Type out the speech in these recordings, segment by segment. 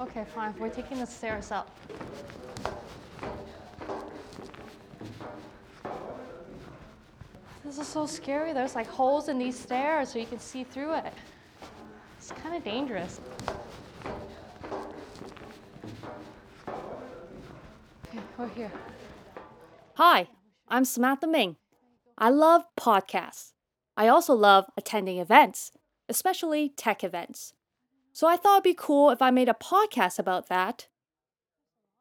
Okay, fine. We're taking the stairs up. This is so scary. There's like holes in these stairs so you can see through it. It's kind of dangerous. Okay, we're here. Hi, I'm Samantha Ming. I love podcasts. I also love attending events, especially tech events. So I thought it'd be cool if I made a podcast about that.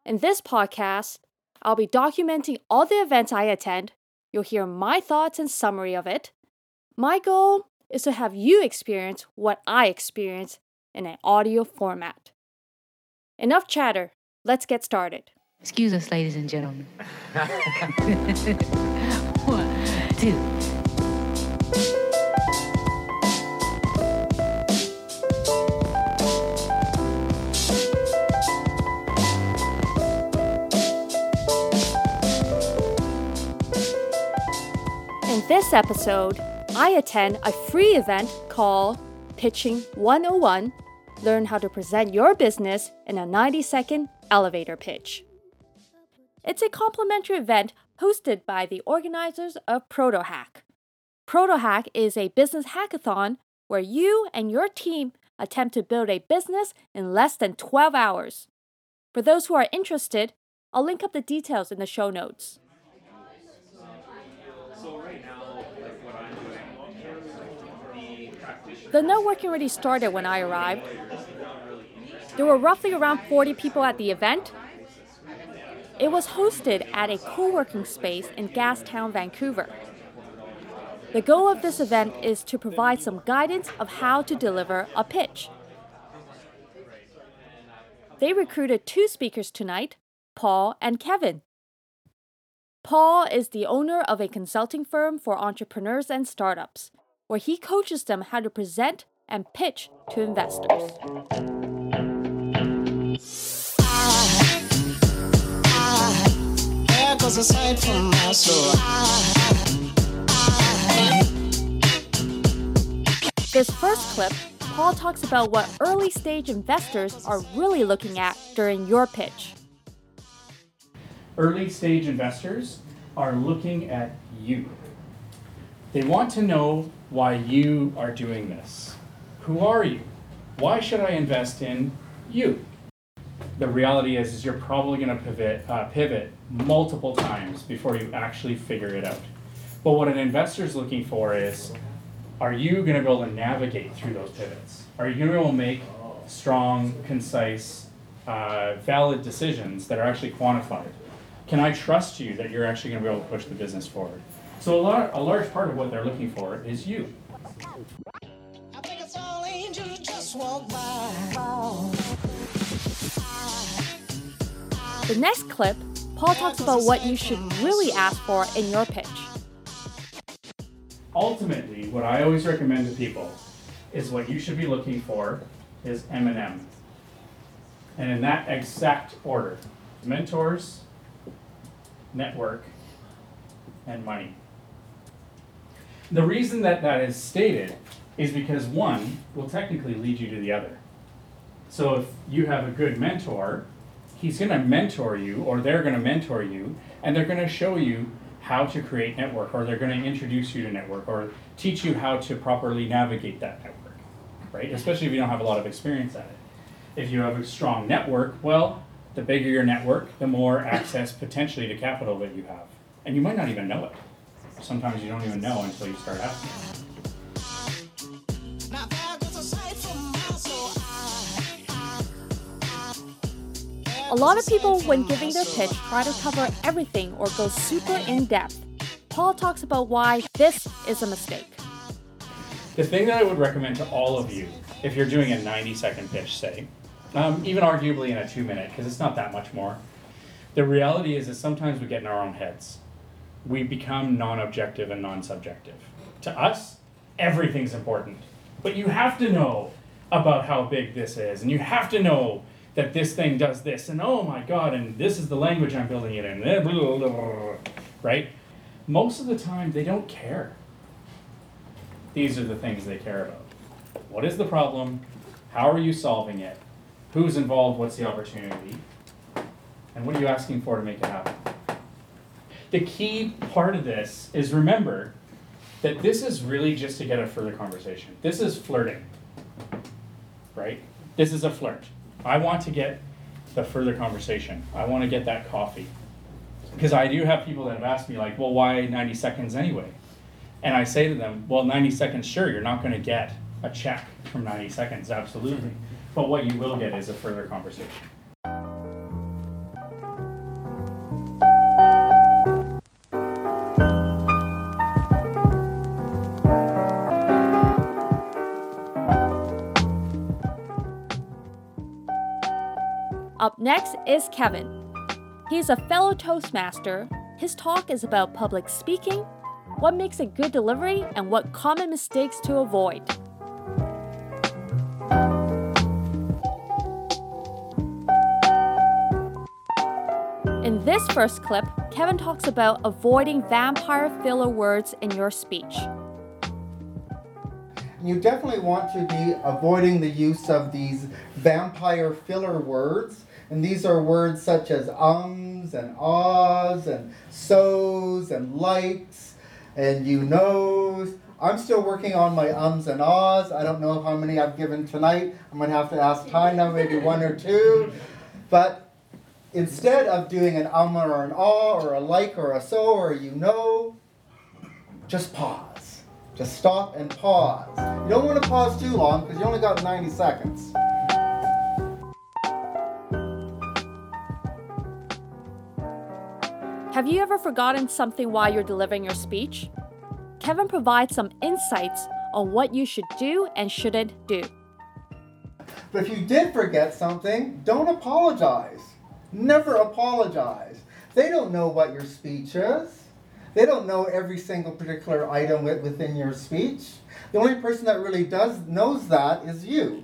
In this podcast, I'll be documenting all the events I attend. You'll hear my thoughts and summary of it. My goal is to have you experience what I experience in an audio format. Enough chatter. Let's get started. Excuse us, ladies and gentlemen. One, two. This episode, I attend a free event called Pitching 101 Learn how to present your business in a 90 second elevator pitch. It's a complimentary event hosted by the organizers of ProtoHack. ProtoHack is a business hackathon where you and your team attempt to build a business in less than 12 hours. For those who are interested, I'll link up the details in the show notes. The networking already started when I arrived. There were roughly around 40 people at the event. It was hosted at a co working space in Gastown, Vancouver. The goal of this event is to provide some guidance of how to deliver a pitch. They recruited two speakers tonight, Paul and Kevin. Paul is the owner of a consulting firm for entrepreneurs and startups, where he coaches them how to present and pitch to investors. This first clip, Paul talks about what early stage investors are really looking at during your pitch. early stage investors are looking at you. They want to know why you are doing this. Who are you? Why should I invest in you? The reality is, is you're probably going to pivot, uh, pivot multiple times before you actually figure it out. But what an investor is looking for is, are you going to be able to navigate through those pivots? Are you going to be able to make strong, concise, uh, valid decisions that are actually quantified? Can I trust you that you're actually going to be able to push the business forward? So a, lar- a large part of what they're looking for is you. I think it's all angels just walk by. The next clip, Paul talks about what you should really ask for in your pitch. Ultimately, what I always recommend to people is what you should be looking for is M&M. And in that exact order, mentors, network, and money. The reason that that is stated is because one will technically lead you to the other. So if you have a good mentor, he's going to mentor you or they're going to mentor you and they're going to show you how to create network or they're going to introduce you to network or teach you how to properly navigate that network right? Especially if you don't have a lot of experience at it. If you have a strong network well the bigger your network the more access potentially to capital that you have. And you might not even know it sometimes you don't even know until you start asking Now there goes a sight from my soul. A lot of people, when giving their pitch, try to cover everything or go super in depth. Paul talks about why this is a mistake. The thing that I would recommend to all of you, if you're doing a 90 second pitch, say, um, even arguably in a two minute, because it's not that much more, the reality is that sometimes we get in our own heads. We become non objective and non subjective. To us, everything's important. But you have to know about how big this is, and you have to know that this thing does this, and oh my god, and this is the language I'm building it in, right? Most of the time, they don't care. These are the things they care about. What is the problem? How are you solving it? Who's involved? What's the opportunity? And what are you asking for to make it happen? The key part of this is remember that this is really just to get a further conversation. This is flirting, right? This is a flirt. I want to get the further conversation. I want to get that coffee. Because I do have people that have asked me, like, well, why 90 seconds anyway? And I say to them, well, 90 seconds, sure, you're not going to get a check from 90 seconds, absolutely. Mm-hmm. But what you will get is a further conversation. Up next is Kevin. He's a fellow Toastmaster. His talk is about public speaking, what makes a good delivery, and what common mistakes to avoid. In this first clip, Kevin talks about avoiding vampire filler words in your speech. You definitely want to be avoiding the use of these vampire filler words. And these are words such as ums and ahs and so's and likes and you knows. I'm still working on my ums and ahs. I don't know how many I've given tonight. I'm going to have to ask Tina, maybe one or two. But instead of doing an um or an ah or a like or a so or a you know, just pause. Just stop and pause. You don't want to pause too long because you only got 90 seconds. Have you ever forgotten something while you're delivering your speech? Kevin provides some insights on what you should do and shouldn't do. But if you did forget something, don't apologize. Never apologize. They don't know what your speech is. They don't know every single particular item within your speech. The only person that really does knows that is you.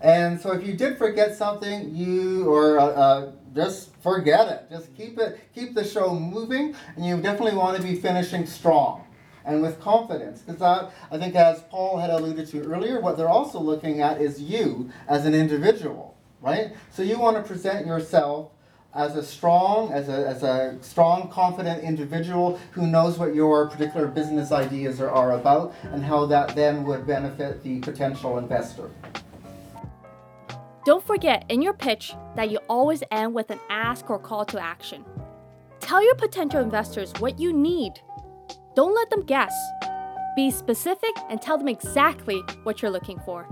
And so if you did forget something, you or uh, uh, just forget it. Just keep it, keep the show moving, and you definitely want to be finishing strong and with confidence. Because that, I think, as Paul had alluded to earlier, what they're also looking at is you as an individual, right? So you want to present yourself as a strong, as a, as a strong, confident individual who knows what your particular business ideas are, are about and how that then would benefit the potential investor. Don't forget in your pitch that you always end with an ask or call to action. Tell your potential investors what you need. Don't let them guess. Be specific and tell them exactly what you're looking for.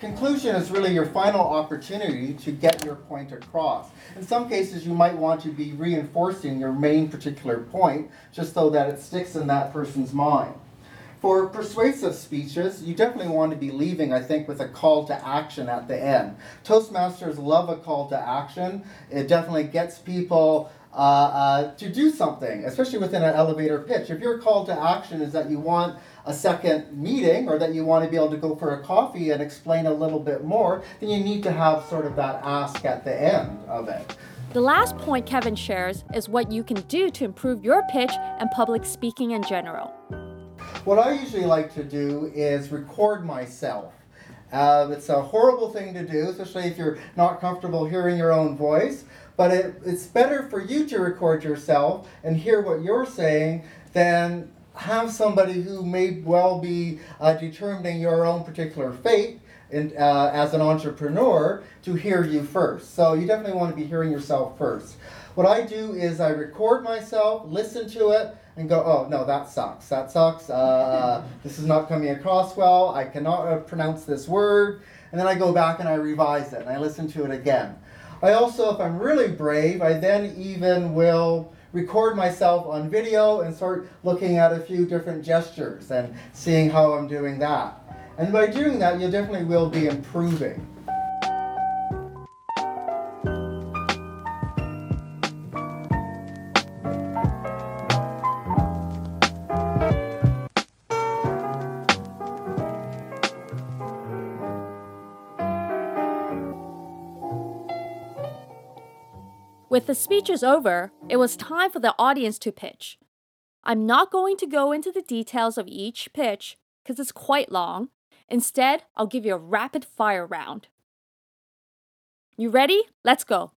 Conclusion is really your final opportunity to get your point across. In some cases, you might want to be reinforcing your main particular point just so that it sticks in that person's mind. For persuasive speeches, you definitely want to be leaving, I think, with a call to action at the end. Toastmasters love a call to action. It definitely gets people uh, uh, to do something, especially within an elevator pitch. If your call to action is that you want a second meeting or that you want to be able to go for a coffee and explain a little bit more, then you need to have sort of that ask at the end of it. The last point Kevin shares is what you can do to improve your pitch and public speaking in general. What I usually like to do is record myself. Uh, it's a horrible thing to do, especially if you're not comfortable hearing your own voice. But it, it's better for you to record yourself and hear what you're saying than have somebody who may well be uh, determining your own particular fate and, uh, as an entrepreneur to hear you first. So you definitely want to be hearing yourself first. What I do is I record myself, listen to it, and go, oh no, that sucks. That sucks. Uh, this is not coming across well. I cannot uh, pronounce this word. And then I go back and I revise it and I listen to it again. I also, if I'm really brave, I then even will record myself on video and start looking at a few different gestures and seeing how I'm doing that. And by doing that, you definitely will be improving. With the speeches over, it was time for the audience to pitch. I'm not going to go into the details of each pitch because it's quite long. Instead, I'll give you a rapid fire round. You ready? Let's go.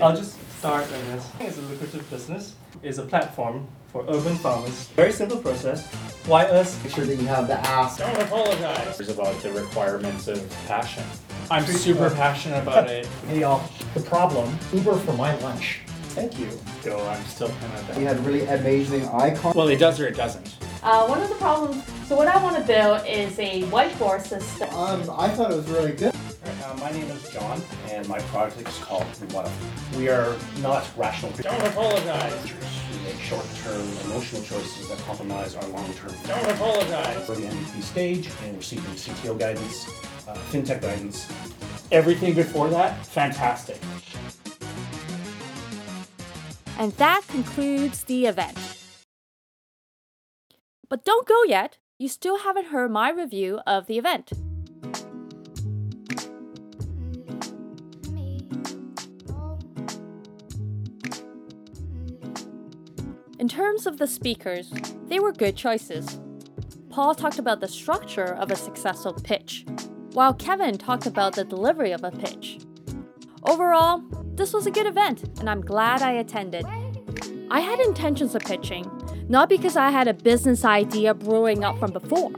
I'll just start on this. It's a lucrative business. It's a platform for urban farmers. Very simple process. Why us? Make sure that you have the ask. Don't apologize. It's about the requirements of passion. I'm super passionate about it. Hey y'all, the problem, Uber for my lunch. Thank you. Though I'm still kind of We had really amazing icons. Well, it does or it doesn't. Uh, one of the problems, so what I want to build is a whiteboard system. Um, I thought it was really good. Uh, my name is John, and my project is called What We are not rational creatures. Don't apologize. We make short-term emotional choices that compromise our long-term. Don't apologize. For the MVP stage and receiving CTO guidance, uh, fintech guidance. Everything before that, fantastic. And that concludes the event. But don't go yet. You still haven't heard my review of the event. In terms of the speakers, they were good choices. Paul talked about the structure of a successful pitch, while Kevin talked about the delivery of a pitch. Overall, this was a good event, and I'm glad I attended. I had intentions of pitching, not because I had a business idea brewing up from before.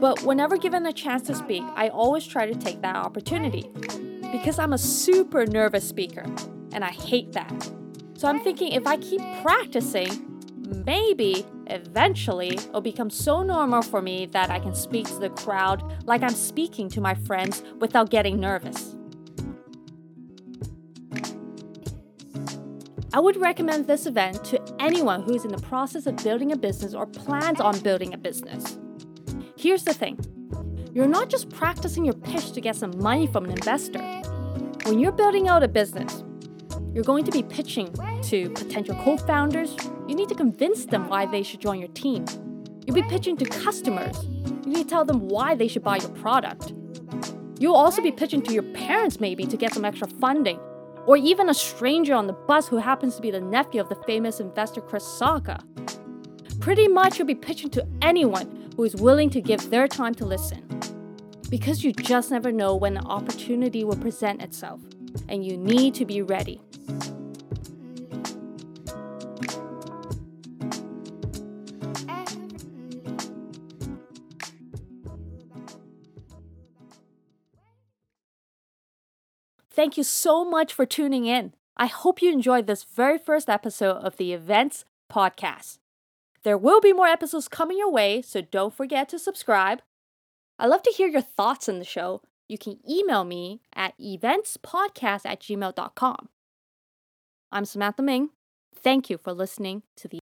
But whenever given a chance to speak, I always try to take that opportunity. Because I'm a super nervous speaker, and I hate that. So I'm thinking if I keep practicing, maybe eventually it'll become so normal for me that I can speak to the crowd like I'm speaking to my friends without getting nervous. I would recommend this event to anyone who is in the process of building a business or plans on building a business. Here's the thing you're not just practicing your pitch to get some money from an investor. When you're building out a business, you're going to be pitching to potential co founders. You need to convince them why they should join your team. You'll be pitching to customers. You need to tell them why they should buy your product. You'll also be pitching to your parents, maybe, to get some extra funding or even a stranger on the bus who happens to be the nephew of the famous investor Chris Sacca. Pretty much you'll be pitching to anyone who is willing to give their time to listen. Because you just never know when an opportunity will present itself, and you need to be ready. Thank you so much for tuning in. I hope you enjoyed this very first episode of the Events Podcast. There will be more episodes coming your way, so don't forget to subscribe. I love to hear your thoughts on the show. You can email me at eventspodcast at gmail.com. I'm Samantha Ming. Thank you for listening to the